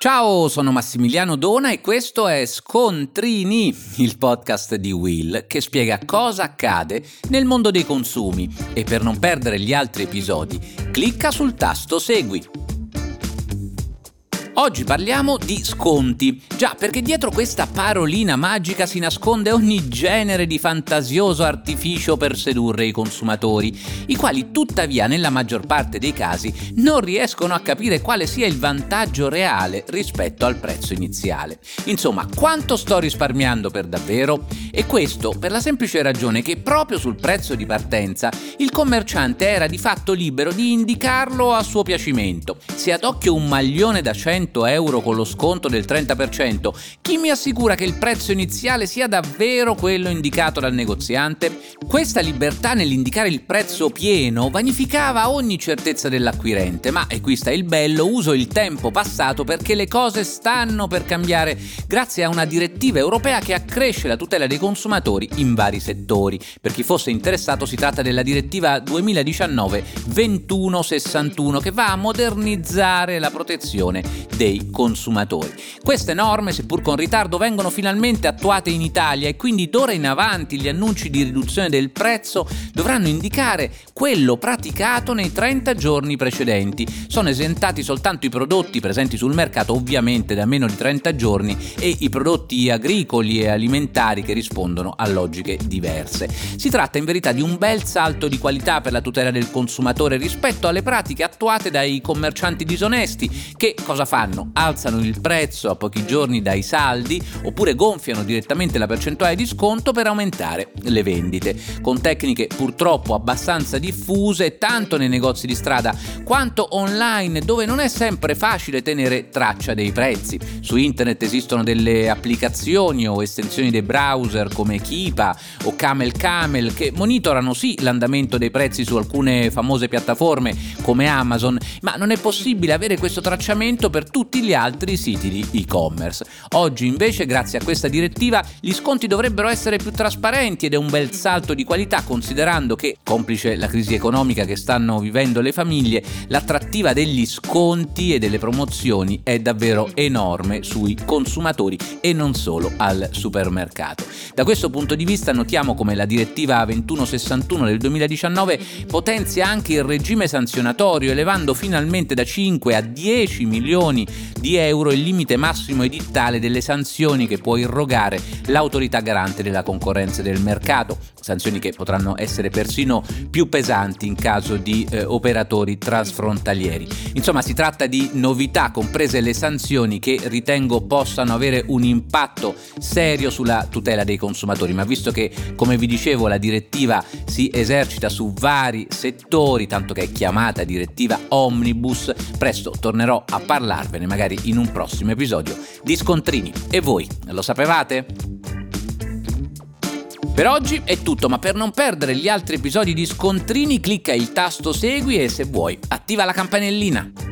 Ciao, sono Massimiliano Dona e questo è Scontrini, il podcast di Will che spiega cosa accade nel mondo dei consumi e per non perdere gli altri episodi clicca sul tasto Segui. Oggi parliamo di sconti. Già, perché dietro questa parolina magica si nasconde ogni genere di fantasioso artificio per sedurre i consumatori, i quali tuttavia nella maggior parte dei casi non riescono a capire quale sia il vantaggio reale rispetto al prezzo iniziale. Insomma, quanto sto risparmiando per davvero? E questo per la semplice ragione che proprio sul prezzo di partenza il commerciante era di fatto libero di indicarlo a suo piacimento. Se ad occhio un maglione da 100 100 euro con lo sconto del 30%, chi mi assicura che il prezzo iniziale sia davvero quello indicato dal negoziante? Questa libertà nell'indicare il prezzo pieno vanificava ogni certezza dell'acquirente, ma, e qui sta il bello, uso il tempo passato perché le cose stanno per cambiare grazie a una direttiva europea che accresce la tutela dei consumatori in vari settori. Per chi fosse interessato si tratta della direttiva 2019-2161 che va a modernizzare la protezione dei consumatori. Queste norme, seppur con ritardo, vengono finalmente attuate in Italia e quindi d'ora in avanti gli annunci di riduzione del prezzo dovranno indicare quello praticato nei 30 giorni precedenti. Sono esentati soltanto i prodotti presenti sul mercato, ovviamente da meno di 30 giorni, e i prodotti agricoli e alimentari che rispondono a logiche diverse. Si tratta in verità di un bel salto di qualità per la tutela del consumatore rispetto alle pratiche attuate dai commercianti disonesti che cosa fanno? Fanno? Alzano il prezzo a pochi giorni dai saldi oppure gonfiano direttamente la percentuale di sconto per aumentare le vendite, con tecniche purtroppo abbastanza diffuse tanto nei negozi di strada quanto online dove non è sempre facile tenere traccia dei prezzi. Su internet esistono delle applicazioni o estensioni dei browser come Kipa o Camel Camel che monitorano sì l'andamento dei prezzi su alcune famose piattaforme come Amazon, ma non è possibile avere questo tracciamento per tutti gli altri siti di e-commerce. Oggi invece grazie a questa direttiva gli sconti dovrebbero essere più trasparenti ed è un bel salto di qualità considerando che, complice la crisi economica che stanno vivendo le famiglie, l'attrattiva degli sconti e delle promozioni è davvero enorme sui consumatori e non solo al supermercato. Da questo punto di vista notiamo come la direttiva 2161 del 2019 potenzia anche il regime sanzionatorio elevando finalmente da 5 a 10 milioni milioni di euro il limite massimo edittale delle sanzioni che può irrogare l'autorità garante della concorrenza del mercato, sanzioni che potranno essere persino più pesanti in caso di eh, operatori transfrontalieri. Insomma, si tratta di novità, comprese le sanzioni che ritengo possano avere un impatto serio sulla tutela dei consumatori, ma visto che, come vi dicevo, la direttiva si esercita su vari settori, tanto che è chiamata direttiva omnibus, presto tornerò a parlarvene magari in un prossimo episodio di Scontrini. E voi, lo sapevate? Per oggi è tutto, ma per non perdere gli altri episodi di Scontrini clicca il tasto segui e se vuoi attiva la campanellina.